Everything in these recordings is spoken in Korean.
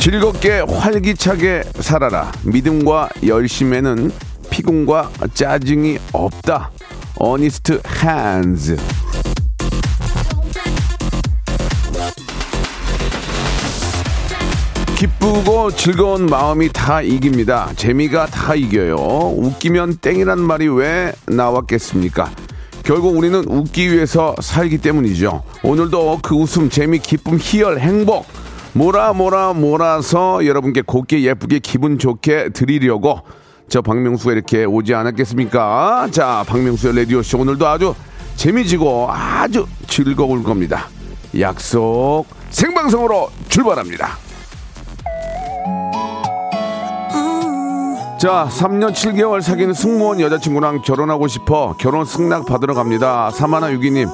즐겁게 활기차게 살아라. 믿음과 열심에는 피곤과 짜증이 없다. 어니스트 한즈. 기쁘고 즐거운 마음이 다 이깁니다. 재미가 다 이겨요. 웃기면 땡이란 말이 왜 나왔겠습니까? 결국 우리는 웃기 위해서 살기 때문이죠. 오늘도 그 웃음, 재미, 기쁨, 희열, 행복 몰아 몰아 몰아서 여러분께 곱게 예쁘게 기분 좋게 드리려고 저 박명수가 이렇게 오지 않았겠습니까? 자, 박명수의 라디오쇼 오늘도 아주 재미지고 아주 즐거울 겁니다. 약속 생방송으로 출발합니다. 자, 3년 7개월 사귄 승무원 여자친구랑 결혼하고 싶어 결혼 승낙 받으러 갑니다. 사마나 유기님,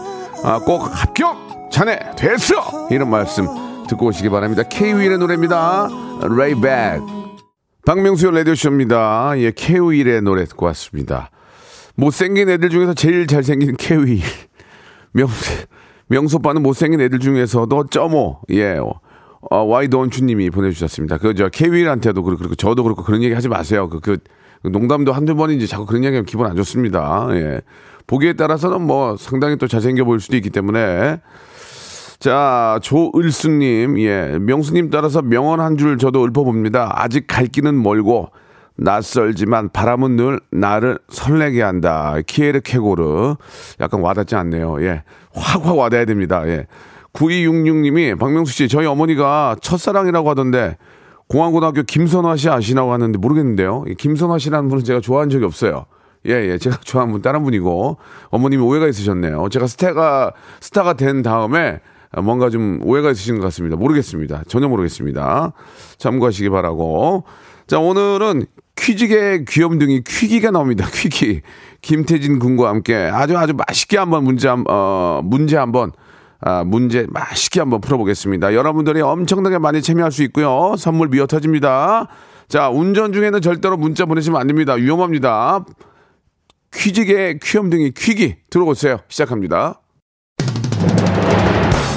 아, 꼭 합격! 자네, 됐어! 이런 말씀 듣고 오시기 바랍니다. K-윌의 노래입니다. 레이백. 박명수의 라디오쇼입니다. 예, K-윌의 노래 듣고 왔습니다. 못생긴 애들 중에서 제일 잘생긴 K-윌. 명, 명수 오빠는 못생긴 애들 중에서도 점오, 예, 어, 와이돈추님이 보내주셨습니다. 그, 저, 케윌한테도 그렇고, 저도 그렇고, 그런 얘기 하지 마세요. 그, 그, 농담도 한두 번인지 자꾸 그런 얘기 하면 기분 안 좋습니다. 예. 보기에 따라서는 뭐 상당히 또 잘생겨 보일 수도 있기 때문에. 자, 조을수님, 예. 명수님 따라서 명언 한 줄 저도 읊어봅니다. 아직 갈 길은 멀고, 낯설지만 바람은 늘 나를 설레게 한다. 키에르 케고르. 약간 와닿지 않네요. 예. 확확 와닿아야 됩니다. 예. 9266님이 박명수 씨 저희 어머니가 첫사랑이라고 하던데 공항고등학교 김선화 씨 아시나고 하는데 모르겠는데요. 김선화 씨라는 분은 제가 좋아한 적이 없어요. 예, 예. 제가 좋아하는 분 다른 분이고 어머님이 오해가 있으셨네요. 제가 스타가 스타가 된 다음에 뭔가 좀 오해가 있으신 것 같습니다. 모르겠습니다. 전혀 모르겠습니다. 참고하시기 바라고. 자, 오늘은 퀴즈계 귀염둥이 퀴기가 나옵니다. 퀴기. 김태진 군과 함께 아주 아주 맛있게 한번 문제, 한, 어, 문제 한번 아, 문제 맛있게 한번 풀어보겠습니다. 여러분들이 엄청나게 많이 참여할 수 있고요. 선물 미어 터집니다. 자, 운전 중에는 절대로 문자 보내시면 안 됩니다. 위험합니다. 퀴즈계 귀염둥이 퀴기 들어오세요. 시작합니다.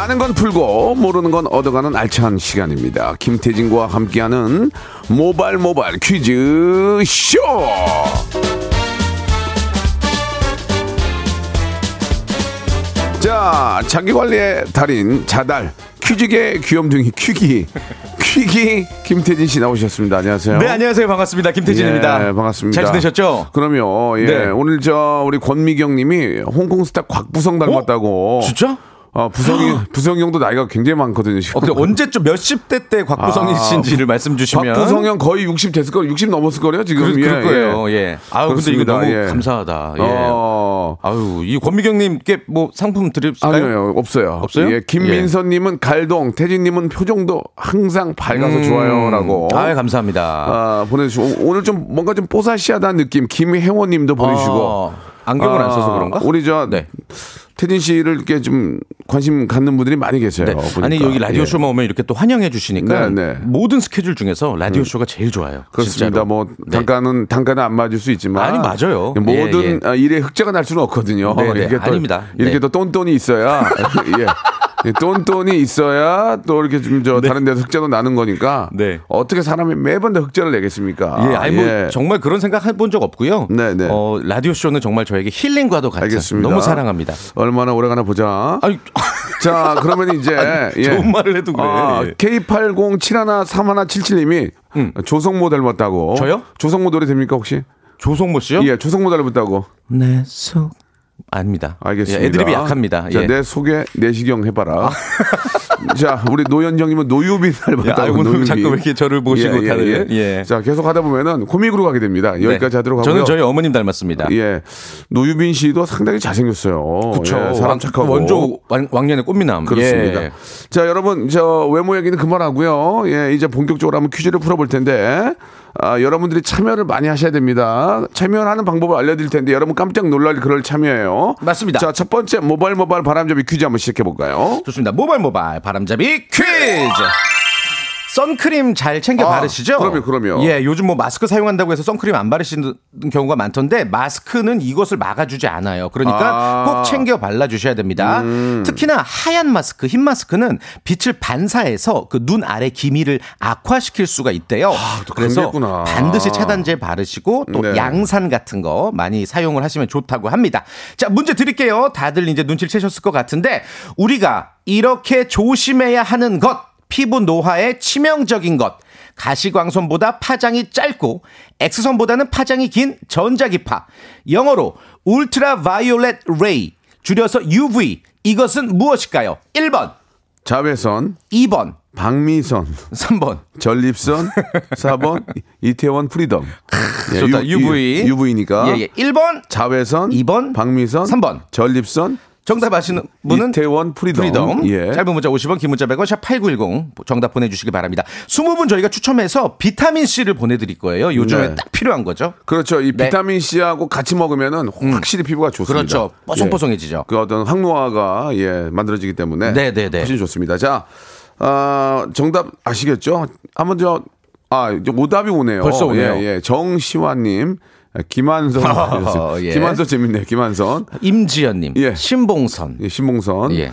아는 건 풀고 모르는 건 얻어가는 알찬 시간입니다. 김태진과 함께하는 모발 모발 퀴즈 쇼. 자, 자기 관리의 달인 자달 퀴즈계 귀염둥이 퀴기 퀴기 김태진 씨 나오셨습니다. 안녕하세요. 네, 안녕하세요. 반갑습니다. 김태진입니다. 예, 반갑습니다. 잘 지내셨죠? 그럼요. 예. 네. 오늘 저 우리 권미경 님이 홍콩 스타 곽부성 닮았다고. 진짜? 아, 부성이, 부성이 형도 나이가 굉장히 많거든요. 지금. 어, 그 언제쯤 몇십 대 때 곽부성이신지를 말씀 주시면. 박부성 형 거의 60 됐을 거예요. 60 넘었을 거예요, 지금. 그, 예, 럴 거예요. 예. 아유, 근데 이거 그렇습니다. 너무 예. 감사하다. 예. 어. 아유, 이 권미경 님께 뭐 상품 드릴까요? 아니요, 없어요. 없어요? 예, 김민선 님은 갈동, 태진 님은 표정도 항상 밝아서 음. 좋아요라고. 아유, 감사합니다. 아, 보내 주시고 오- 오늘 좀 뭔가 좀 뽀사시하다는 느낌 김혜원 님도 보내 주시고 어, 안경을 안 써서 그런가? 우리 저 네. 태진 씨를 이렇게 좀 관심 갖는 분들이 많이 계세요. 네. 아니 여기 라디오 예. 쇼만 오면 이렇게 또 환영해 주시니까 네, 네. 모든 스케줄 중에서 라디오 쇼가 제일 좋아요. 그렇습니다. 진짜로. 뭐 네. 단가는 단가는 안 맞을 수 있지만 아니, 맞아요. 모든 예, 예. 아, 일에 흑자가 날 수는 없거든요. 네, 네. 이렇게 또 아닙니다. 이렇게 네. 또 똔똔이 있어야 예. 예, 똔똔이 있어야 또 이렇게 좀 저 다른 데서 흑자도 나는 거니까 네. 어떻게 사람이 매번 다 흑자를 내겠습니까? 예, 아니 뭐 예. 정말 그런 생각 해본 적 없고요. 네, 네. 어, 라디오 쇼는 정말 저에게 힐링과도 같은 알겠습니다. 너무 사랑합니다. 얼마나 오래가나 보자. 아니, 자, 그러면 이제 예. 좋은 말을 해도 그래. 아, 예. K80713177님이 조성모 닮았다고. 저요? 조성모 노래 됩니까 혹시? 조성모 씨요? 예, 조성모 닮았다고. 내 속. 아닙니다. 알겠습니다. 예, 애드립이 약합니다. 자, 예. 내 속에 내시경 해봐라. 자, 우리 노현정님은 노유민 닮았다고. 야, 아이고, 오늘 노유민. 자꾸 왜 이렇게 저를 보시고 다들, 예. 자, 계속 하다 보면은 코믹으로 가게 됩니다. 네. 여기까지 하도록 하고요. 저는 저희 어머님 닮았습니다. 예, 노유민 씨도 상당히 잘생겼어요. 그쵸. 예, 사람 왕- 착하고. 원조 왕, 왕년의 꽃미남. 그렇습니다. 예. 자, 여러분, 저 외모 얘기는 그만하고요. 예, 이제 본격적으로 한번 퀴즈를 풀어볼 텐데, 아, 여러분들이 참여를 많이 하셔야 됩니다. 참여하는 방법을 알려드릴 텐데, 여러분 깜짝 놀랄 그럴 참여예요. 맞습니다. 자, 첫 번째 모바일 모바일 바람잡이 퀴즈 한번 시작해 볼까요? 좋습니다. 모바일 모바일 바람잡이 퀴즈. 선크림 잘 챙겨 아, 바르시죠? 그럼요, 그럼요. 예, 요즘 뭐 마스크 사용한다고 해서 선크림 안 바르시는 경우가 많던데 마스크는 이것을 막아주지 않아요. 그러니까 아. 꼭 챙겨 발라주셔야 됩니다. 음. 특히나 하얀 마스크, 흰 마스크는 빛을 반사해서 그 눈 아래 기미를 악화시킬 수가 있대요. 아, 그래서 있구나. 반드시 차단제 바르시고 또 네. 양산 같은 거 많이 사용을 하시면 좋다고 합니다. 자, 문제 드릴게요. 다들 이제 눈치를 채셨을 것 같은데 우리가 이렇게 조심해야 하는 것, 피부 노화에 치명적인 것. 가시광선보다 파장이 짧고 X선보다는 파장이 긴 전자기파. 영어로 울트라 바이올렛 Ray. 줄여서 UV. 이것은 무엇일까요? 1번, 자외선, 2번, 박미선, 3번. 전립선, 4번 이태원 Freedom. 예, 좋다. UV. UV니까. 예, 예. 1번, 자외선, 2번, 박미선, 3번. 전립선, 정답 아시는 분은 이태원 Freedom. Freedom. 예. 짧은 문자 50원, 긴 문자 100원, 샵 8910 정답 보내주시기 바랍니다. 20분 저희가 추첨해서 비타민 C를 보내드릴 거예요. 요즘에 네. 딱 필요한 거죠. 그렇죠. 이 네. 음. 비타민 C하고 같이 먹으면은 확실히 피부가 좋습니다. 그렇죠. 뽀송뽀송해지죠. 예. 그 어떤 항노화가 예 만들어지기 때문에 네, 네, 네. 훨씬 좋습니다. 자, 아, 정답 아시겠죠? 한번 저 아, 오답이 오네요. 벌써 오네요. 예, 예. 정시환님, 김한선, 예. 김한선 재밌네요. 김한선, 임지연님, 예. 신봉선. 예, 신봉선. 예.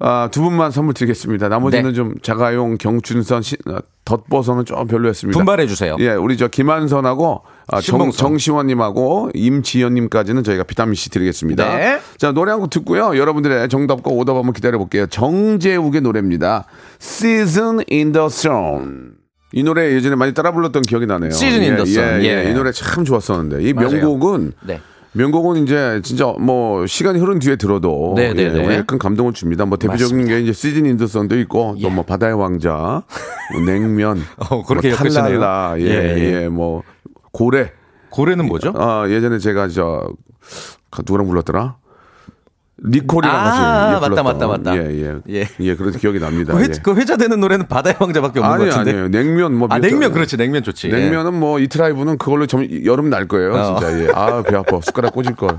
아, 두 분만 선물 드리겠습니다. 나머지는 네. 좀 자가용, 경춘선, 시, 어, 덧버서는 좀 별로였습니다. 분발해 주세요. 예, 우리 저 김한선하고 아, 정. 정시원님하고 임지연님까지는 저희가 비타민 C 드리겠습니다. 네. 자 노래 한 곡 듣고요. 여러분들의 정답과 오답 한번 기다려 볼게요. 정재욱의 노래입니다. Season in the Sun. 이 노래 예전에 많이 따라 불렀던 기억이 나네요. Season in the 예, Sun. 예, 예. 이 노래 참 좋았었는데 이 맞아요. 명곡은 네. 명곡은 이제 진짜 뭐 시간이 흐른 뒤에 들어도 네, 네, 예, 네. 약간 감동을 줍니다. 뭐 대표적인 게 이제 Season in the Sun도 있고 또 뭐 바다의 왕자, 뭐 냉면, 어, 그렇게 뭐. 탈랄라, 예, 예, 예, 예. 뭐 고래. 고래는 뭐죠? 아 예전에 제가 저 누구랑 불렀더라? 리콜이랑 아, 같이 예, 맞다. 맞다, 맞다. 예, 예, 예. 예, 그런 기억이 납니다. 그, 회, 예. 그 회자되는 노래는 바다의 왕자밖에 없는 아니 것 같은데. 아니에요. 냉면 뭐 아, 몇 냉면 점- 그렇지. 냉면 좋지. 예. 냉면은 뭐 이트라이브는 그걸로 점, 여름 날 거예요. 어. 진짜. 예. 아, 배 아파. 숟가락 꽂을 걸.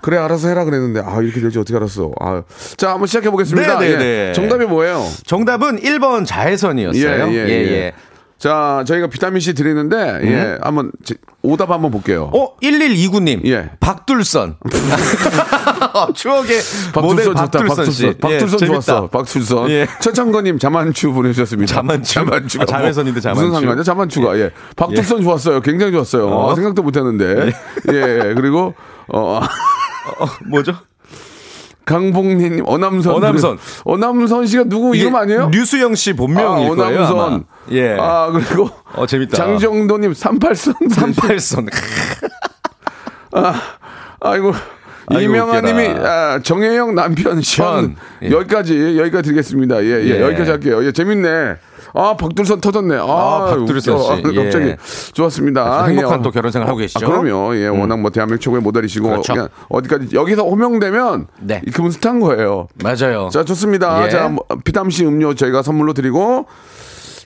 그래 알아서 해라 그랬는데 아 이렇게 될지 어떻게 알았어. 아. 자 한번 시작해 보겠습니다. 네, 네, 예. 네. 정답이 뭐예요? 정답은 1번 자외선이었어요. 예, 예, 예. 자 저희가 비타민 C 드리는데 예 한번 제- 오답 한번 볼게요. 어, 1129님. 예. 박둘선. 추억의 모델 박툴선 좋다. 박둘선 씨. 박툴선 예, 좋았어. 박툴선. 예. 최창건님 자만추 보내주셨습니다. 자만추? 자만추가 아, 자외선인데 자만추. 무슨 상관이야? 자만추가. 예. 박툴선 좋았어요. 굉장히 좋았어요. 어. 어, 생각도 못했는데. 예. 그리고 어. 어, 뭐죠? 강봉님 어남선 어남선. 어남선 씨가 누구 이름 아니에요? 류수영 씨 본명일 아, 거예요. 아마. 어남선. 예. 아 그리고 어, 재밌다. 장정도님 38선 38선. 아 아이고 아 이명아님이. 아, 정혜영 남편 션 예. 여기까지 여기까지 드리겠습니다. 예, 예, 예. 여기까지 할게요. 예, 재밌네. 아 박둘선 터졌네. 아, 아, 박두리선 씨. 아, 갑자기 예. 좋았습니다. 행복한 예. 또 결혼 생활 하고 계시죠? 아, 그럼요. 예, 워낙 뭐 대한민국 최고의 모델이시고 그렇죠. 어디까지 여기서 호명되면 네. 그분 스타인 거예요. 맞아요. 자, 좋습니다. 예. 자, 뭐, 비타민C 음료 저희가 선물로 드리고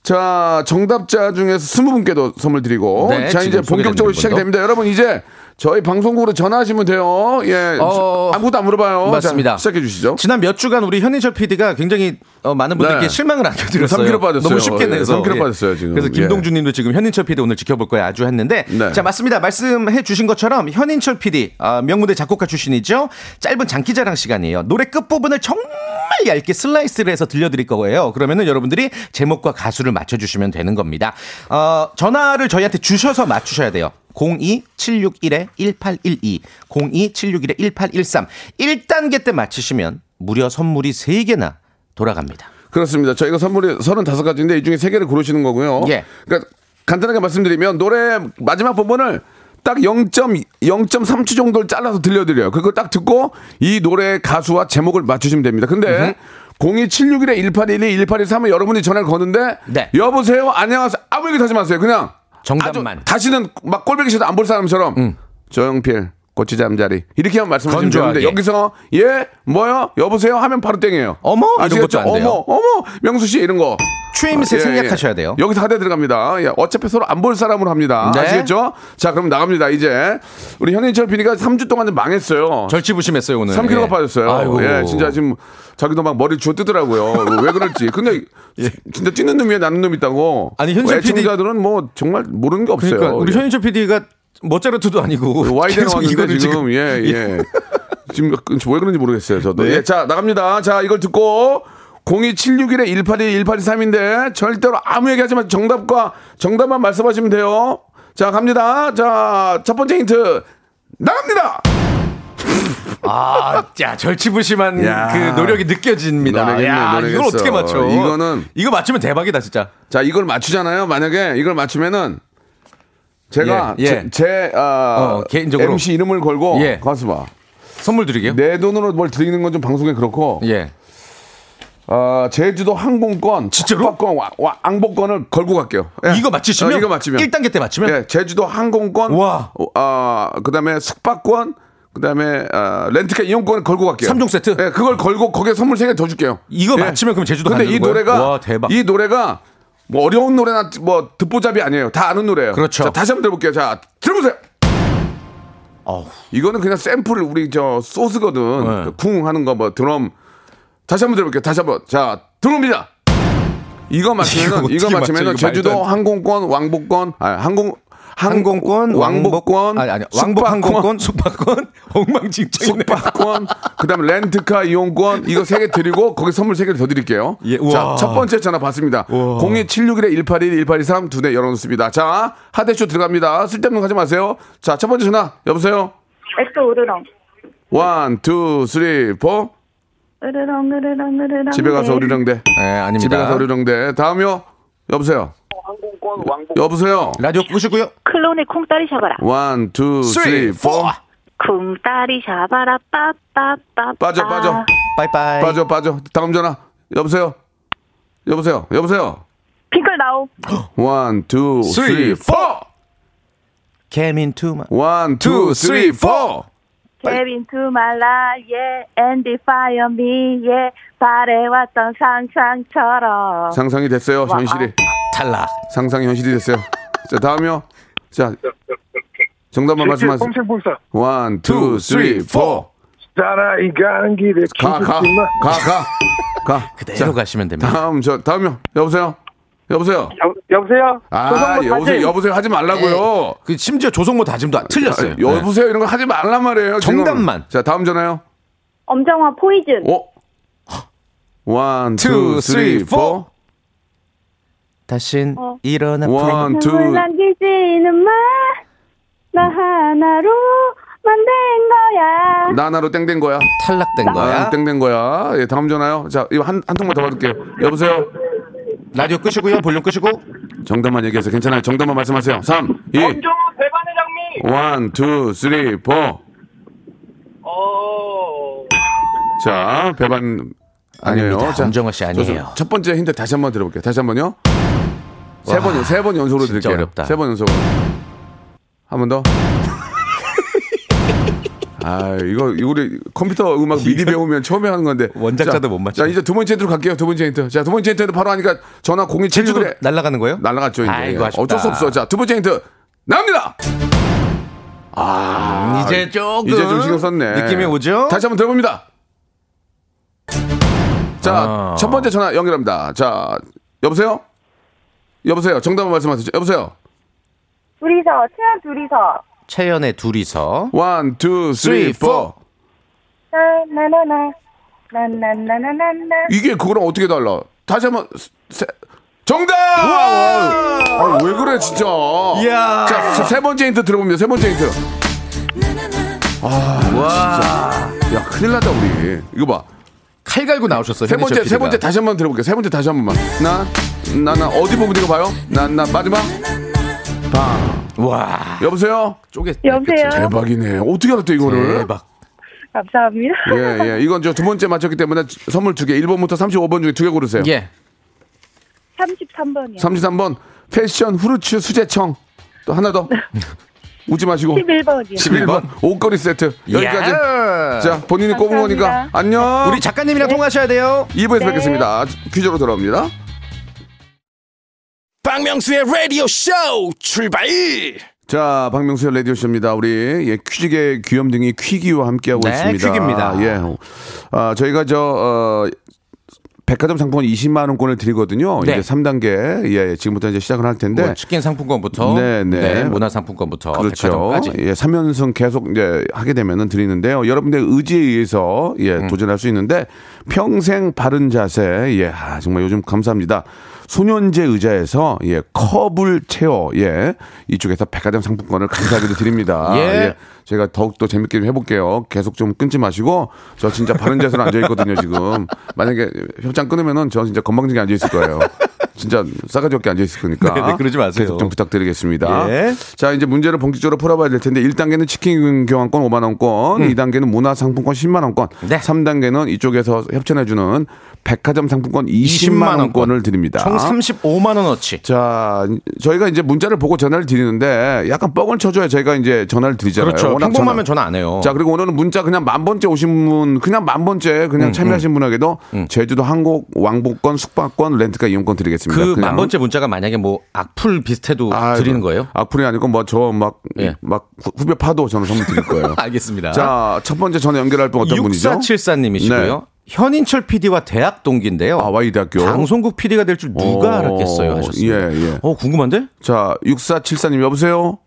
자, 정답자 중에서 스무 분께도 선물 드리고 네, 자, 이제 본격적으로 소개되는 시작이 분도. 됩니다. 여러분 이제 저희 방송국으로 전화하시면 돼요. 예. 어, 아무것도 안 물어봐요. 맞습니다. 자, 시작해 주시죠. 지난 몇 주간 우리 현인철 PD가 굉장히 어, 많은 분들께 네. 실망을 안겨드렸어요. 3kg 빠졌어요. 너무 쉽게 예, 내서. 3kg 빠졌어요, 지금. 그래서 예. 김동준 님도 지금 현인철 PD 오늘 지켜볼 거야 아주 했는데. 네. 자 맞습니다. 말씀해 주신 것처럼 현인철 PD 아, 명무대 작곡가 출신이죠. 짧은 장기자랑 시간이에요. 노래 끝 부분을 정말 얇게 슬라이스를 해서 들려드릴 거예요. 그러면은 여러분들이 제목과 가수를 맞춰주시면 되는 겁니다. 어, 전화를 저희한테 주셔서 맞추셔야 돼요. 02-761-1812, 02-761-1813. 1단계 때 맞히시면 무려 선물이 3개나 돌아갑니다. 그렇습니다. 저희가 선물이 35가지인데 이 중에 3개를 고르시는 거고요. 예. 그러니까 간단하게 말씀드리면 노래 마지막 부분을 딱 0.0.3초 정도를 잘라서 들려드려요. 그걸 딱 듣고 이 노래 가수와 제목을 맞추시면 됩니다. 근데 02761에 1812, 1813에 여러분이 전화를 거는데 네. 여보세요, 안녕하세요. 아무 얘기 하지 마세요. 그냥 정답만. 다시는 막 꼴보기 싫어 안볼 사람처럼 조영필 고치 잠자리 이렇게 하면 말씀하시면 건조하게. 되는데 여기서 예 뭐요 여보세요 하면 바로 땡이에요. 어머? 아시겠죠? 어머 어머 명수 씨 이런 거 추임새 예, 생략하셔야 예. 돼요. 여기서 하대 들어갑니다. 예, 어차피 서로 안 볼 사람으로 합니다. 네. 아시겠죠? 자, 그럼 나갑니다. 이제 우리 현인철 PD가 3주 동안 망했어요. 절치부심했어요 오늘. 3kg가 예. 빠졌어요. 아이고. 예, 진짜 지금 자기도 막 머리 주워 뜨더라고요. 왜 그럴지. 근데 진짜 뛰는 놈 위에 나는 놈 있다고. 예. 아니, 현실 PD 애청자들은 뭐 정말 모르는 게 없어요. 그러니까 우리 예. 현인철 PD가 모짜르트도 아니고 와이드에 계속 왔는데 이거를 지금, 예, 예. 지금 왜 그런지 모르겠어요, 저도. 네. 예, 자, 나갑니다. 자, 이걸 듣고 02761에 182, 183인데 절대로 아무 얘기 하지 마시고 정답과 정답만 말씀하시면 돼요. 자, 갑니다. 자, 첫 번째 힌트. 나갑니다! 아, 야, 절치부심한 야. 그 노력이 느껴집니다. 노력했네, 야, 이걸 노력했어. 어떻게 맞춰? 이거는- 이거 맞추면 대박이다, 진짜. 자, 이걸 맞추잖아요. 만약에 이걸 맞추면은 제가 예, 예. 제, 제 아, 어, 개인적으로. MC 이름을 걸고 예. 가수 봐. 선물 드리게요. 내 돈으로 뭘 드리는 건 좀 방송에 그렇고 예. 아, 제주도 항공권, 진짜로? 와- 왕복권을 걸고 갈게요. 예. 이거 맞히시면? 어, 이거 맞히면 1단계 때 맞추면? 예, 제주도 항공권, 와. 어, 아, 그다음에 숙박권, 그다음에 아, 렌트카 이용권을 걸고 갈게요. 삼종 세트? 예, 그걸 걸고 거기에 선물 세개더 줄게요. 이거 예. 맞히면 그럼 제주도 근데 이 거예요? 노래가 와, 대박. 이 노래가 뭐 어려운 노래나 뭐 듣보잡이 아니에요. 다 아는 노래예요. 그렇죠. 자, 다시 한번 들어볼게요. 자, 들어보세요. 어우. 이거는 그냥 샘플 우리 저 소스거든. 네. 그쿵 하는 거 뭐 드럼. 다시 한번 들어볼게요. 다시 한번. 자, 들어옵니다. 이거 맞추면은 이거? 이거 제주도. 항공권, 왕복권, 아 항공 항공권, 왕복권, 아니, 아니, 왕복 숙박권, 항공권, 숙박권, 엉망진창이네. 숙박권, 그다음에 렌트카 이용권 이거 세 개 드리고 거기 선물 세 개를 더 드릴게요. 예, 자. 첫 번째 전화 받습니다. 02761에 181, 1823 두 대 열어 놓습니다. 자, 하대쇼 들어갑니다. 쓸데없는 거 하지 마세요. 자, 첫 번째 전화 여보세요. 엑소 으르렁. one, two, three, four. 으르렁 으르렁 으르렁. 집에 가서 우리랑대. 네, 아닙니다. 집에 가서 우리랑대. 다음이요. 여보세요. 여보세요. 라디오 끄시고요. 클론의 쿵따리 샤바라. one, two, three, four. 쿵따리 샤바라 빠빠빠. 빠져, 빠져. 빠이빠이. 빠져, 빠져. 다음 전화. 여보세요. 여보세요. 여보세요. 핑클 Now. one, two, three, four. Came into my one, two, three, four. Come into my life, yeah, and fire me, yeah. 바래왔던 상상처럼. 상상이 됐어요. 현실이. 탈락. 상상이 현실이 됐어요. 자, 다음이요. 자. 정답만 말씀하세요. one, two, three, four. 따라이 가는 길에 가, 가, 가, 가, 가. 그대로 자, 가시면 됩니다. 다음, 저, 다음이요. 여보세요? 여보세요? 여, 여보세요? 아, 조성모 여보세요. 여보세요 하지 말라고요. 그 심지어 조성모 다짐도 틀렸어요. 아, 여보세요 이런 거 하지 말란 말이에요. 지금. 정답만. 자, 다음 전화요. 엄정화 Poison. 오. one, two, three, four. four. 다신 어. 일어나 one, two. 남기지는 마. 나 하나로 만든 거야. 나나로 땡된 거야. 탈락된 거야. 아, 땡된 거야. 예, 다음 전화요. 자, 이거 한, 한 통만 더 받을게요. 여보세요? 라디오 끄시고요. 볼륨 끄시고. 정답만 얘기해서 괜찮아요. 정답만 말씀하세요. 3, 2, 엄정화 배반의 장미. one, two, three, four. 어, 자, 배반 아니에요. 아닙니다. 자, 씨 아니에요. 저- 첫 번째 힌트 다시 한번 들어볼게요. 다시 한번요. 세 번, 세 번 연속으로 진짜 드릴게요. 어렵다. 세 번 연속으로. 한 번 더. 아, 이거, 이거 우리 컴퓨터 음악 미리 배우면 처음에 하는 건데. 원작자도 자, 못 맞춰. 자, 이제 두 번째 힌트로 갈게요. 두 번째 힌트. 자, 두 번째 힌트는 바로 하니까 전화 공이 제주도 제주도에 날아가는 거예요? 날라갔죠, 이제. 아이고, 아쉽다. 어쩔 수 없어. 자, 두 번째 힌트. 나옵니다! 아, 이제 조금 이제 좀 신경 썼네. 느낌이 오죠? 다시 한번 들어봅니다. 자, 아. 첫 번째 전화 연결합니다. 자, 여보세요? 여보세요? 정답을 말씀하세요. 여보세요? 둘이서, 친한 둘이서. 채연의 둘이서 one, two, three, four. 나나나나. 나 나나나나나. 이게 그거랑 어떻게 달라? 다시 한번 세, 정답! 아, 왜 그래 진짜? 이야. 자, 세- 세 번째 힌트 들어봅니다. 세 번째 힌트. 와 야, 큰일 났다 우리. 이거 봐. 칼 갈고 나오셨어요. 세 번째, 현희철 세 번째 PD가. 다시 한 번 들어볼게요. 세 번째 다시 한 번만. 나, 나, 나 어디 부분 이거 봐요? 나, 나 마지막. 방. 와 여보세요? 쪼개 여보세요? 대박이네. 어떻게 알았대 이거를? 대박. 감사합니다. 예, 예. 이건 저 두 번째 맞췄기 때문에 선물 두 개. 1번부터 35번 중에 두 개 고르세요. 예 33번이요. 33번 패션 후르츠 수제청. 또 하나 더. 웃지 마시고. 11번이요. 11번 옷걸이 세트. 여기까지. 야. 자, 본인이 꼽은 거니까. 안녕. 우리 작가님이랑 통화하셔야 돼요. 2부에서 네. 뵙겠습니다. 퀴즈로 돌아옵니다. 박명수의 라디오 쇼 출발 자, 박명수의 라디오 쇼입니다. 우리 예, 퀴즈계 귀염둥이 퀴기와 함께하고 네, 있습니다. 퀴기입니다. 예. 아, 저희가 저, 어, 백화점 상품권 20만 원권을 드리거든요. 네. 이제 3단계. 예, 지금부터 이제 시작을 할 텐데. 뭐 치킨 상품권부터 네, 네. 문화 상품권부터 그렇죠. 백화점까지. 예, 3연승 계속 이제 하게 되면은 드리는데요. 여러분들 의지에 의해서 예, 음. 도전할 수 있는데 평생 바른 자세. 예, 아, 정말 요즘 감사합니다. 소년제 의자에서 예, 컵을 채워 예, 이쪽에서 백화점 상품권을 감사하게도 드립니다. 예. 제가 더욱더 재밌게 좀 해볼게요. 계속 좀 끊지 마시고 저 진짜 바른 자세로 앉아 있거든요 지금. 만약에 협찬 끊으면은 저 진짜 건방지게 앉아 있을 거예요. 진짜 싸가지 없게 앉아 있을 거니까. 네, 네, 그러지 마세요. 계속 좀 부탁드리겠습니다. 예. 자, 이제 문제를 본격적으로 풀어봐야 될 텐데 1단계는 치킨 교환권 5만 원권, 2단계는 문화 상품권 10만 원권, 음. 네. 3단계는 이쪽에서 협찬해 주는 백화점 상품권 20만, 20만 원권. 원권을 드립니다. 총 35만 원어치. 자, 저희가 이제 문자를 보고 전화를 드리는데 약간 뻥을 쳐줘야 저희가 이제 전화를 드리잖아요. 그렇죠. 평범하면 전화- 전화 안 해요. 자, 그리고 오늘은 문자 그냥 만 번째 오신 분, 그냥 만 번째 그냥 참여하신 분에게도 제주도 항공 왕복권, 숙박권, 렌트카 이용권 드리겠습니다. 그 그냥. 만 번째 문자가 만약에 뭐 악플 비슷해도 아, 드리는 거예요? 악플이 아니고 뭐 저막 예. 막 후배 파도 저는 선물 드릴 거예요. 알겠습니다. 자, 첫 번째 전화 연결할 분 어떤 분이죠? 6474님이시고요. 현인철 PD와 대학 동기인데요. 아, 와이대학교. 방송국 PD가 될 줄 누가 어, 알았겠어요 하셨습니다. 예, 예. 어 궁금한데? 자, 6474님 여보세요?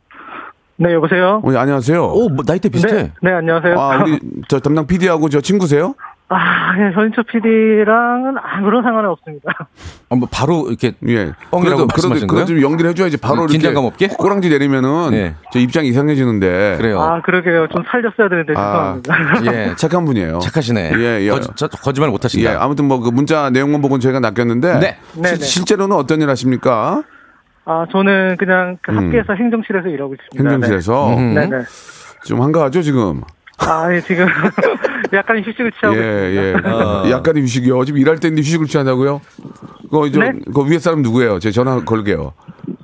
네, 여보세요? 어, 예, 안녕하세요. 오, 뭐 나이대 비슷해. 네, 네, 안녕하세요. 아, 우리 저 담당 PD하고 저 친구세요? 아, 예, 전인철 PD랑은 아무런 상관은 없습니다. 어, 뭐 바로 이렇게 예. 뻥이라고 그래도 말씀하시는 그래도 연기를 해줘야지 바로 음, 이렇게 긴장감 없게? 꼬랑지 내리면은 예. 저 입장이 이상해지는데. 그래요. 아, 그러게요. 좀 살렸어야 되는데 아, 죄송합니다. 예. 착한 분이에요. 착하시네. 예, 예. 거짓, 저, 거짓말 못 예, 하신다. 아무튼 뭐 그 문자 내용만 보고는 저희가 낚였는데 네. 실- 네네. 실제로는 어떤 일 하십니까? 아, 저는 그냥 그 학교에서 행정실에서 일하고 있습니다. 음. 행정실에서 음. 네, 네. 좀 한가하죠 지금. 아, 예, 지금 약간 휴식을 취하고 예, 있습니다. 예. 약간의 휴식이요. 지금 일할 때인데 휴식을 취한다고요? 그, 이제, 네? 그 위에 사람 누구예요? 제 전화 걸게요.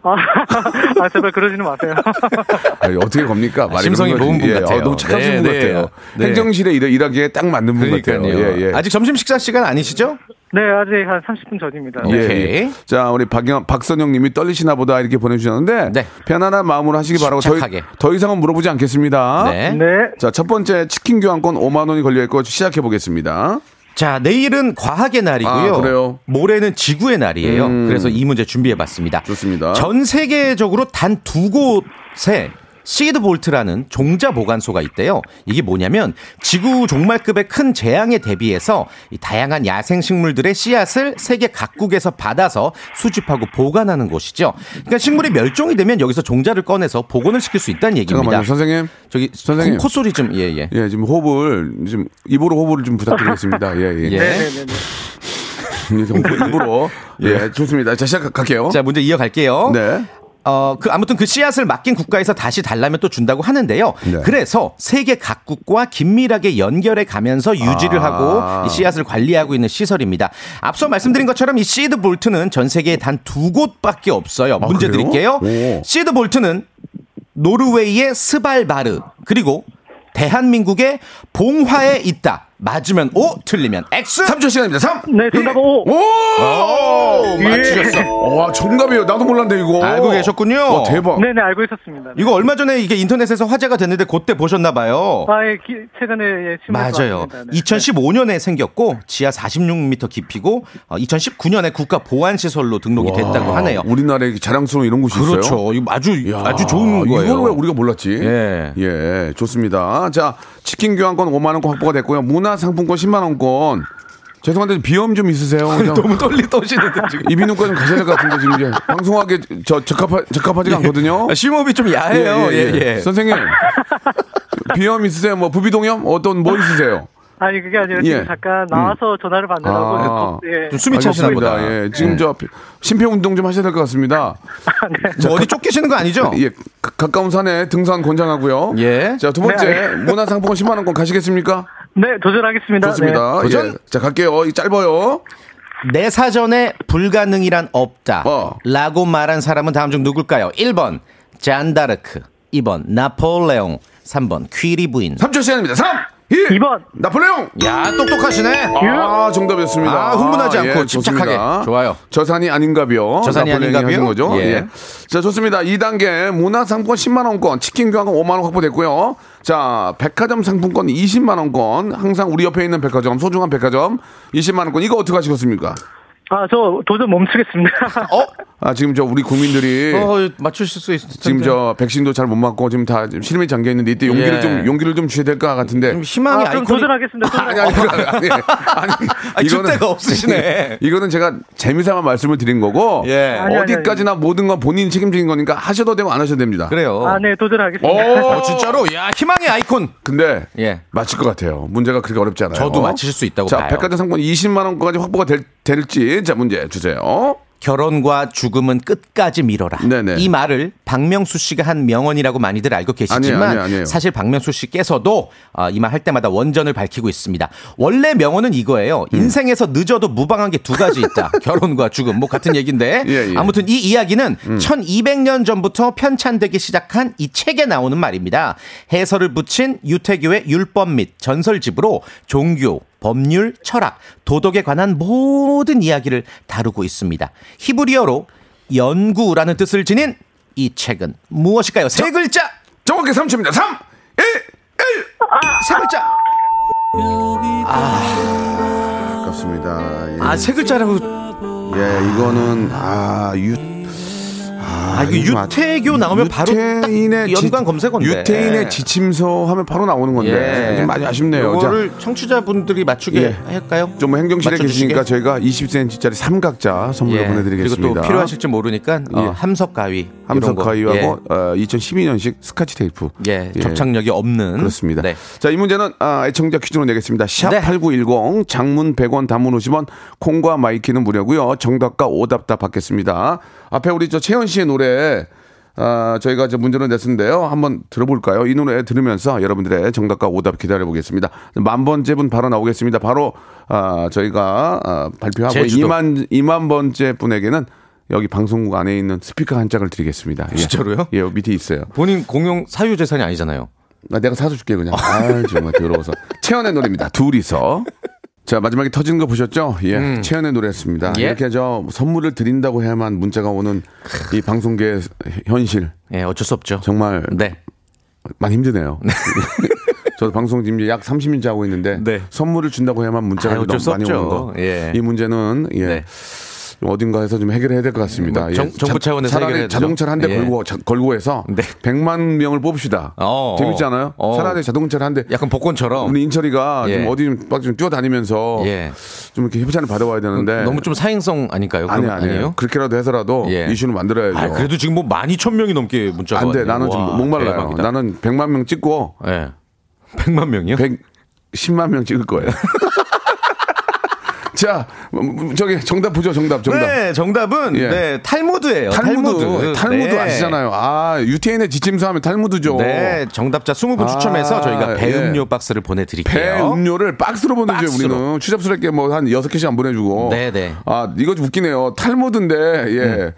아, 아, 제발 그러지는 마세요. 아니, 어떻게 겁니까? 말이 심성이. 좋은 분 예, 같아요. 어, 너무 착하신 네, 분 네. 같아요. 네. 행정실에 일, 일하기에 딱 맞는 분 같아요. 그러니까요. 예, 예. 아직 점심 식사 시간 아니시죠? 네, 아직 한 30분 전입니다. 예, 오케이. 예. 자, 우리 박영, 박선영 님이 떨리시나 보다 이렇게 보내주셨는데. 네. 편안한 마음으로 하시기 바라고 더. 더 이상은 물어보지 않겠습니다. 네. 네. 자, 첫 번째 치킨 교환권 5만원이 걸려있고 시작해 보겠습니다. 자, 내일은 과학의 날이고요. 아, 그래요? 모레는 지구의 날이에요. 음. 그래서 이 문제 준비해 봤습니다. 좋습니다. 전 세계적으로 단 두 곳에 시드 볼트라는 종자 보관소가 있대요. 이게 뭐냐면 지구 종말급의 큰 재앙에 대비해서 이 다양한 야생 식물들의 씨앗을 세계 각국에서 받아서 수집하고 보관하는 곳이죠. 그러니까 식물이 멸종이 되면 여기서 종자를 꺼내서 복원을 시킬 수 있다는 얘기입니다. 잠깐만요. 선생님. 저기 선생님. 콧- 콧소리 좀 예, 예. 예, 지금 호흡을, 지금 입으로 호흡을 좀 부탁드리겠습니다. 예, 예. 예. 네, 네, 네. 네. 예, 좀 입으로. 예, 좋습니다. 자, 시작할게요. 자, 문제 이어갈게요. 네. 어, 그, 아무튼 그 씨앗을 맡긴 국가에서 다시 달라면 또 준다고 하는데요. 네. 그래서 세계 각국과 긴밀하게 연결해 가면서 유지를 아. 하고 이 씨앗을 관리하고 있는 시설입니다. 앞서 말씀드린 것처럼 이 seed vault는 전 세계에 단 두 곳밖에 없어요. 문제 아, 그래요? 드릴게요. 오. seed vault는 노르웨이의 스발바르 그리고 대한민국의 봉화에 있다. 맞으면 O, 틀리면 X. 3초 시간입니다. 3. 네, 정답 오. 오! 오, 맞추셨어. 와, 정답이에요. 나도 몰랐는데 이거. 알고 계셨군요. 와, 대박. 네네, 알고 있었습니다. 이거 얼마 전에 이게 인터넷에서 화제가 됐는데 그때 보셨나 봐요. 아, 예, 기- 최근에 예, 신문에서 맞아요. 왔습니다. 네. 2015년에 생겼고 지하 46m 깊이고 어, 2019년에 국가 보안 시설로 등록이 됐다고 하네요. 우리나라에 자랑스러운 이런 곳이 있어요. 그렇죠. 이거 아주 야, 아주 좋은 거예요. 이걸 왜 우리가 몰랐지? 예. 예, 좋습니다. 자, 치킨 교환권 5만 원권 확보가 됐고요. 문화 상품권 10만 원권. 죄송한데 비염 좀 있으세요? 그냥 너무 떨리 떠시는데 지금. 이비인후과 좀 가셔야 될 것 같은데 지금 이제 방송하기 저 적합하 적합하지가 않거든요. 아, 심호흡이 좀 야해요. 예, 예. 선생님 비염 있으세요? 뭐 부비동염 어떤 뭐 있으세요? 아니, 그게 아니라 예. 지금 잠깐 나와서 전화를 받느라고. 아. 예. 좀 숨이 차시나. 보다. 예, 지금 저 심폐 운동 좀 하셔야 될 것 같습니다. 뭐 어디 쫓기시는 거 아니죠? 예, 가- 가까운 산에 등산 권장하고요. 예. 자, 두 번째 네, 문화상품권 10만 원권 가시겠습니까? 네, 도전하겠습니다. 좋습니다. 네. 도전. 예. 자, 갈게요. 이 짧아요. 내 사전에 불가능이란 없다. 어. 라고 말한 사람은 다음 중 누굴까요? 1번 잔다르크, 2번 나폴레옹, 3번 퀴리 부인. 3초 시간입니다. 3, 2, 2번. 나폴레옹! 야, 똑똑하시네. 아, 정답이었습니다. 아, 흥분하지 않고 예, 침착하게. 좋습니다. 좋아요. 저산이 아닌가비요. 저산이 아닌가비요? 거죠? 예. 예. 자, 좋습니다. 2단계 문화상품권 10만 원권, 치킨 교환권 5만 원 확보됐고요. 자, 백화점 상품권 20만 원권, 항상 우리 옆에 있는 백화점, 소중한 백화점 20만 원권, 이거 어떻게 하시겠습니까? 아, 저 도전 멈추겠습니다. 어? 아, 지금 저 우리 국민들이 어, 맞추실 수 있을 텐데. 지금 저 백신도 잘 못 맞고 지금 다 지금 실험에 잠겨 있는데 이때 용기를 예. 좀 용기를 좀 주셔야 될 것 같은데. 좀 희망의 아, 그럼 아이콘이 도전하겠습니다. 아니 아니 아니 아니, 아니 아니, 줏대가 없으시네. 이거는 제가 재미삼아 말씀을 드린 거고 예. 아니, 아니, 어디까지나 모든 건 본인 책임진 거니까 하셔도 되고 안 하셔도 됩니다. 그래요. 아, 네, 도전하겠습니다. 어, 진짜로? 야, 희망의 아이콘. 근데 예. 맞힐 것 같아요. 문제가 그렇게 어렵지 않아요. 저도 맞히실 수 있다고 자, 봐요. 백화점 상권 20만 원까지 확보가 될, 될지 자 문제 주세요. 결혼과 죽음은 끝까지 미뤄라. 네네. 이 말을 박명수 씨가 한 명언이라고 많이들 알고 계시지만 아니에요, 아니에요, 아니에요. 사실 박명수 씨께서도 어, 이말 할 때마다 원전을 밝히고 있습니다. 원래 명언은 이거예요. 음. 인생에서 늦어도 무방한 게 두 가지 있다. 결혼과 죽음 뭐 같은 얘기인데 예, 예. 아무튼 이 이야기는 1200년 전부터 편찬되기 시작한 이 책에 나오는 말입니다. 해설을 붙인 유태교의 율법 및 전설집으로 종교, 법률, 철학, 도덕에 관한 모든 이야기를 다루고 있습니다. 히브리어로 연구라는 뜻을 지닌 이 책은 무엇일까요? 세 글자! 정확히 3초입니다. 3, 1, 1. 세 글자! 아깝습니다. 예. 아, 세 글자라고. 예, 이거는 아, 유 아, 이거 이거 유태교 나오면 바로 딱 유태인의 연관 지- 검색어인데. 유태인의 지침서 하면 바로 나오는 건데 좀 많이 아쉽네요. 자, 이거를 청취자분들이 맞추게 예. 할까요? 좀 행정실에 맞춰주시게? 계시니까 저희가 20cm짜리 삼각자 선물로 예. 보내드리겠습니다. 그리고 또 필요하실지 모르니까 어, 예. 함석 가위 거. 가위하고 어, 2012년식 스카치 테이프. 예. 예, 접착력이 없는 그렇습니다. 네. 자, 이 문제는 아, 애청자 퀴즈로 내겠습니다. 샵 네. 8910 장문 100원 단문 50원 콩과 my K는 무료고요. 정답과 오답 다 받겠습니다. 앞에 우리 저 채연 씨의 노래 아, 저희가 이제 문제를 냈는데요. 한번 들어볼까요? 이 노래 들으면서 여러분들의 정답과 오답 기다려 보겠습니다. 만 번째 분 바로 나오겠습니다. 바로 아, 저희가 아, 발표하고 제주도. 2만 2만 번째 분에게는 여기 방송국 안에 있는 스피커 한 짝을 드리겠습니다. 예. 진짜로요? 예, 밑에 있어요. 본인 공용 사유 재산이 아니잖아요. 나 내가 사줄게 그냥. 아 정말 더러워서. 채연의 노래입니다. 둘이서. 자 마지막에 터진 거 보셨죠? 예, 채연의 노래였습니다. 음. 예. 이렇게 저 선물을 드린다고 해야만 문자가 오는 이 방송계 현실 예, 어쩔 수 없죠. 정말 네. 많이 힘드네요. 저도 방송 지금 이제 약 30년째 하고 있는데 네. 선물을 준다고 해야만 문자가 어쩔 너무 수 많이. 오는 거. 예. 이 문제는 예. 네. 좀 어딘가에서 좀 해결해야 될 것 같습니다. 뭐 정- 예. 정부 차원에서 차라리 해결해야죠. 자동차를 한대 예. 걸고 자- 걸고 해서 네. 100만 명을 뽑읍시다. 어, 재밌지 않아요? 어. 차라리 자동차를 한 대. 약간 복권처럼 우리 인철이가 예. 좀 어디 좀, 막 좀 뛰어다니면서 예. 좀 이렇게 협찬을 받아와야 되는데 너무 좀 사행성 아닐까요? 아니 아니에요. 아니에요? 그렇게라도 해서라도 예. 이슈는 만들어야죠. 아, 그래도 지금 뭐 12,000명이 넘게 문자가 안 돼. 나는 와, 목말라요. 대박이다. 나는 100만 명 찍고 예. 100만 명이요? 110만 명 찍을 거예요. 자, 음, 저기 정답 보죠, 정답, 정답. 네, 정답은 예. 네, 탈무드예요. 탈무드, 탈무드, 네. 아시잖아요. 아, 유태인의 지침서 하면 탈무드죠. 네, 정답자 20분 아, 추첨해서 저희가 배음료 예. 박스를 배 보내 드릴게요. 음료를 박스로 보내줘요. 우리는. 추잡스럽게 뭐한 여섯 개씩 안 보내 주고. 네 네. 아, 이거 좀 웃기네요. 탈무드인데, 예.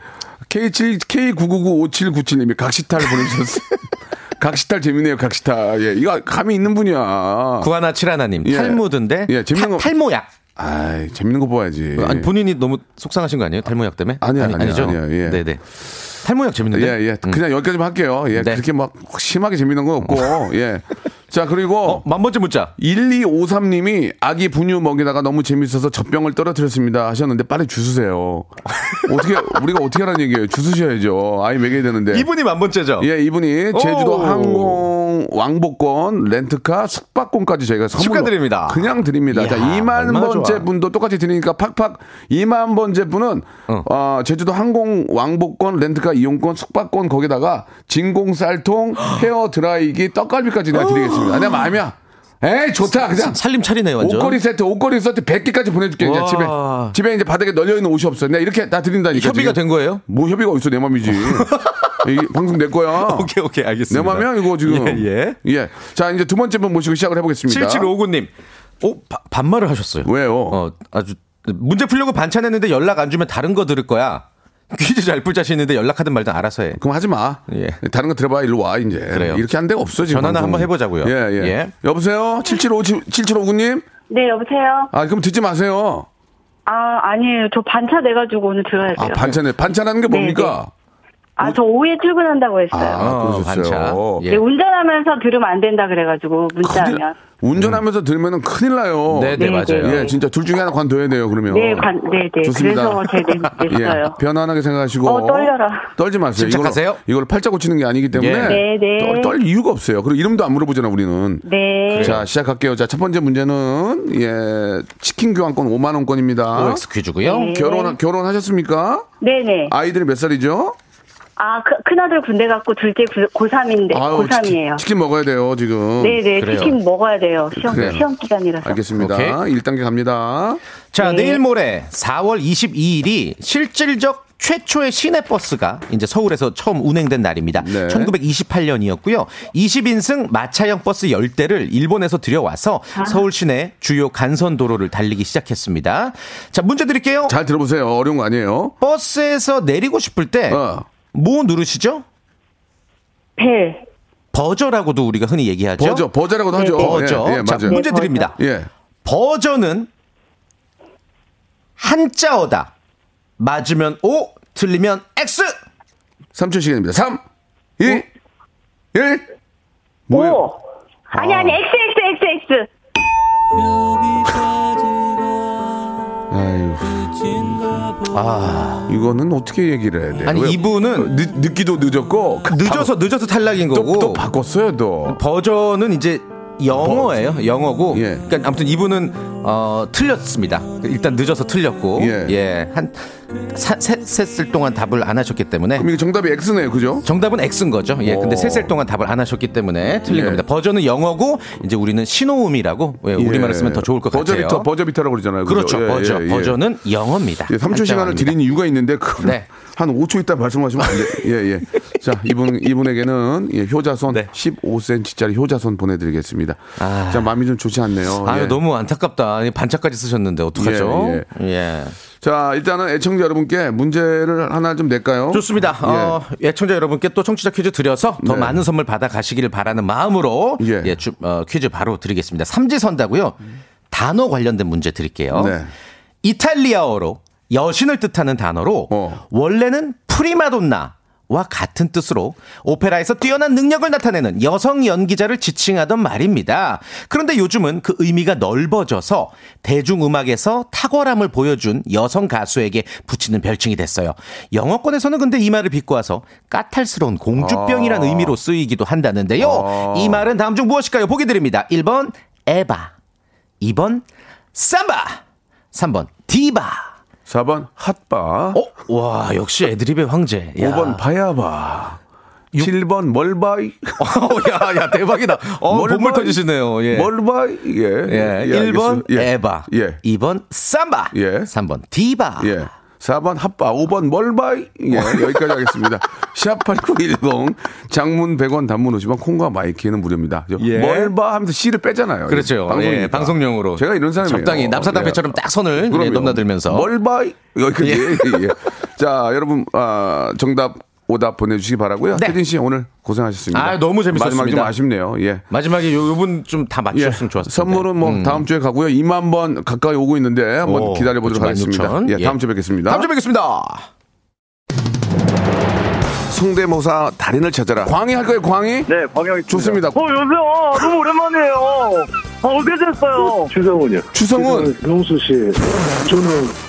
K7, K9995797님이 각시탈 보내주셨어요. 각시탈 재밌네요, 각시탈. 예, 이거 감이 있는 분이야. 구하나 칠하나님 예. 탈무드인데 예, 재밌는 타- 거- 탈모약. 아이, 재밌는 거 봐야지. 아니 본인이 너무 속상하신 거 아니에요? 탈모약 때문에? 아니야, 아니, 아니야, 아니죠? 아니야, 예. 네네. 탈모약 재밌는데? 예, 예. 음. 그냥 여기까지만 할게요. 예. 네. 그렇게 막 심하게 재밌는 건 없고, 예. 자, 그리고. 어, 만 번째 문자. 1253님이 아기 분유 먹이다가 너무 재밌어서 젖병을 떨어뜨렸습니다 하셨는데 빨리 주스세요. 어떻게 우리가 어떻게 하라는 얘기예요? 주스셔야죠. 아이 먹여야 되는데. 이분이 만 번째죠? 예, 이분이 제주도 오. 항공 왕복권, 렌트카, 숙박권까지 저희가 선물로 축하드립니다. 그냥 드립니다. 자, 이야, 2만 얼마나 번째 좋아. 분도 똑같이 드리니까 팍팍 2만 번째 분은 어. 어, 제주도 항공 왕복권, 렌트카 이용권, 숙박권 거기다가 진공 쌀통, 헤어 드라이기, 떡갈비까지 내가 드리겠습니다. 내 마음이야. 에이, 좋다. 그냥 살림 차리네 완전. 옷걸이 세트, 옷걸이 세트 100개까지 보내줄게. 와. 집에. 집에 이제 바닥에 널려있는 옷이 없어. 내가 이렇게 다 드린다니까. 협의가 지금. 된 거예요? 뭐 협의가 어딨어, 내 맘이지. 이 방송 내 거야. 오케이 오케이 알겠습니다. 내 맘이야, 이거 지금. 예. 예. 예. 자, 이제 두 번째 분 모시고 시작을 해보겠습니다. 7759님. 오 바- 반말을 하셨어요. 왜요? 어 아주 문제 풀려고 반찬했는데 연락 안 주면 다른 거 들을 거야. 퀴즈 잘 풀 자신 있는데 연락하든 말든 알아서 해. 그럼 하지 마. 예. 다른 거 들어봐, 일로 와, 이제. 그래요. 이렇게 한 데가 없어, 지금. 전화나. 한번 해보자고요. 예, 예. 예. 여보세요? 7759, 7759님? 네, 여보세요? 아, 그럼 듣지 마세요. 아, 아니에요. 저 반차 내가지고 오늘 들어야 돼요. 아, 반찬에, 반찬하는 게 뭡니까? 아, 저 오후에 출근한다고 했어요. 아, 어, 그러셨어요. 예. 네, 운전하면서 들으면 안 된다 그래가지고 문자하면. 큰일- 운전하면서 들으면은 큰일 나요. 네, 네, 네, 맞아요. 예, 진짜 둘 중에 하나 관둬야 돼요, 그러면. 네, 관, 네, 네. 좋습니다. 그래서 제가 냈어요. 예, 편안하게 생각하시고. 어, 떨려라. 떨지 마세요. 침착하세요. 이걸, 팔자 고치는 게 아니기 때문에. 예. 네, 네. 떨, 떨 이유가 없어요. 그리고 이름도 안 물어보잖아, 우리는. 네. 자, 시작할게요. 자, 첫 번째 문제는, 예, 치킨 교환권 5만원권입니다. OX 퀴즈고요. 네. 결혼, 결혼하셨습니까? 네네. 아이들이 몇 살이죠? 아, 크, 큰아들 군대 갔고 둘째 고3인데, 아유, 고3이에요. 치킨, 치킨 먹어야 돼요, 지금. 네네. 그래요. 치킨 먹어야 돼요. 시험, 그래요. 시험 기간이라서. 알겠습니다. 오케이. 1단계 갑니다. 자, 네. 내일 모레 4월 22일이 실질적 최초의 시내버스가 이제 서울에서 처음 운행된 날입니다. 네. 1928년이었고요. 20인승 마차형 버스 10대를 일본에서 들여와서 서울 시내 주요 간선 도로를 달리기 시작했습니다. 자, 문제 드릴게요. 잘 들어보세요. 어려운 거 아니에요. 버스에서 내리고 싶을 때 뭐 어. 누르시죠? 벨. 버저라고도 우리가 흔히 얘기하죠. 버저, 버저라고도 하죠. 버저. 예, 예, 자, 맞아요. 문제 네, 드립니다. 예. 버저는 한자어다. 맞으면 O, 틀리면 X. 3초 시간입니다. 3, 2, 1. 뭐예요? 오. 아니, 아니, XXXX. 아유. 아, 이거는 어떻게 얘기를 해야 돼요? 아니, 왜- 이분은 늦, 늦기도 늦었고 그 늦어서 늦어서 탈락인 또, 거고. 또 바꿨어요, 또. 버저는 이제 영어예요. 영어고. 예. 그러니까 아무튼 이분은 어 틀렸습니다. 일단 늦어서 틀렸고. 예. 예. 한 셋셋 동안 답을 안 하셨기 때문에 그럼 이게 정답이 X네요, 그죠? 정답은 X인 거죠. 예. 근데 오. 셋셀 동안 답을 안 하셨기 때문에 틀린 예. 겁니다. 버전은 영어고 이제 우리는 신호음이라고 예, 우리말을 쓰면 더 좋을 것 같아요. 버저비터, 버저비터라고 그러잖아요. 그죠? 그렇죠. 예, 버저. 예, 예. 버저는 영어입니다. 예, 3초 시간을 한자어입니다. 드린 이유가 있는데 그 네. 한 5초 있다 말씀하시면 안 돼. 예, 예. 자, 이분 이분에게는 예, 효자손 네. 15cm짜리 효자손 보내 드리겠습니다. 아. 자, 마음이 좀 좋지 않네요. 아유 예. 너무 안타깝다. 아니, 반짝까지 쓰셨는데 어떡하죠? 예, 예. 자, 일단은 애청자 여러분께 문제를 하나 좀 낼까요? 좋습니다. 어, 애청자 여러분께 또 청취자 퀴즈 드려서 더 네. 많은 선물 받아 가시기를 바라는 마음으로 예. 예, 주- 어, 퀴즈 바로 드리겠습니다. 삼지선다고요. 단어 관련된 문제 드릴게요. 네. 이탈리아어로 여신을 뜻하는 단어로 어. 원래는 프리마돈나 와 같은 뜻으로 오페라에서 뛰어난 능력을 나타내는 여성 연기자를 지칭하던 말입니다. 그런데 요즘은 그 의미가 넓어져서 대중음악에서 탁월함을 보여준 여성 가수에게 붙이는 별칭이 됐어요. 영어권에서는 근데 이 말을 비꼬아서 까탈스러운 공주병이라는 아. 의미로 쓰이기도 한다는데요. 이 말은 다음 중 무엇일까요? 보기 드립니다. 1번 에바, 2번 삼바, 3번 디바. 4번 핫바. 어? 와, 역시 애드립의 황제. 야. 5번 바야바. 7번 멀바이. 어, 야, 야, 대박이다. 어, 멀바이. 봇물 터지시네요. 예. 멀바이. 예. 예. 예, 1번 알겠습니다. 예. 에바. 예. 2번 삼바. 예. 3번 디바. 예. 4번 핫바, 5번 멀바이. 예, 여기까지 하겠습니다. 샵8910 장문 100원 단문 50원 콩과 my K는 무료입니다. 저 예. 멀바 하면서 씨를 빼잖아요. 그렇죠. 방송이니까. 예, 방송용으로. 제가 이런 사람이에요. 적당히 남사당패처럼 딱 선을 예, 그럼요. 넘나들면서. 멀바이. 여기까지. 예. 자, 여러분, 아, 정답, 오답 보내주시기 바라고요 네. 태진 씨 오늘 고생하셨습니다. 아, 너무 재밌었습니다. 마지막 좀 아쉽네요. 예. 마지막에 요, 요분 좀 다 맞추셨으면 좋았을 텐데. 선물은 뭐 음. 다음 주에 가고요. 2만 번 가까이 오고 있는데 한번 오, 기다려 보도록 96,000. 하겠습니다. 예, 다음 예. 주에 뵙겠습니다. 다음 주에 뵙겠습니다. 성대모사 달인을 찾아라. 광희 할 거예요, 광희? 네, 광영이 좋습니다. 어, 여보세요. 너무 오랜만이에요. 아, 어떻게 됐어요? 추성훈이요. 추성훈, 명수 씨, 저는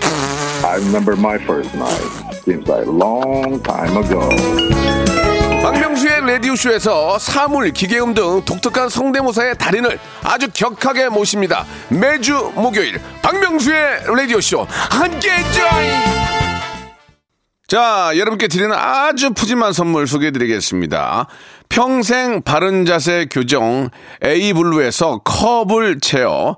I remember my first night. Seems like a long time ago. 박명수의 라디오쇼에서 사물, 기계음 등 독특한 성대모사의 달인을 아주 격하게 모십니다. 매주 목요일 박명수의 라디오쇼 함께 join! 자, 여러분께 드리는 아주 푸짐한 선물 소개해 드리겠습니다. 평생 바른 자세 교정 A블루에서 커블 체어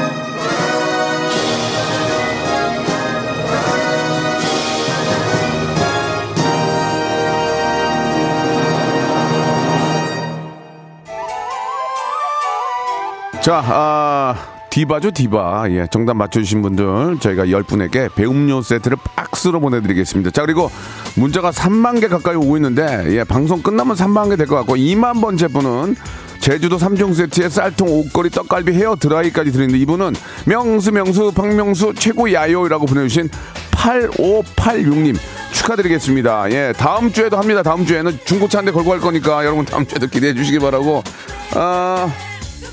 자, 아, 디바죠, 디바. 예, 정답 맞춰주신 분들 저희가 10분에게 배음료 세트를 박스로 보내드리겠습니다. 자, 그리고 문자가 3만 개 가까이 오고 있는데, 예, 방송 끝나면 3만 개 될 것 같고, 2만 번째 분은 제주도 3종 세트에 쌀통, 옷걸이, 떡갈비, 헤어 드라이까지 드리는데, 이분은 명수, 명수, 박명수, 최고 야요라고 보내주신 8586님 축하드리겠습니다. 예, 다음 주에도 합니다. 다음 주에는 중고차 한 대 걸고 갈 거니까 여러분 다음 주에도 기대해 주시기 바라고, 아,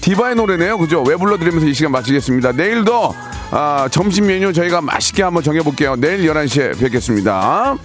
디바의 노래네요. 그죠? 왜 불러드리면서 이 시간 마치겠습니다. 내일도 아, 점심 메뉴 저희가 맛있게 한번 정해볼게요. 내일 11시에 뵙겠습니다.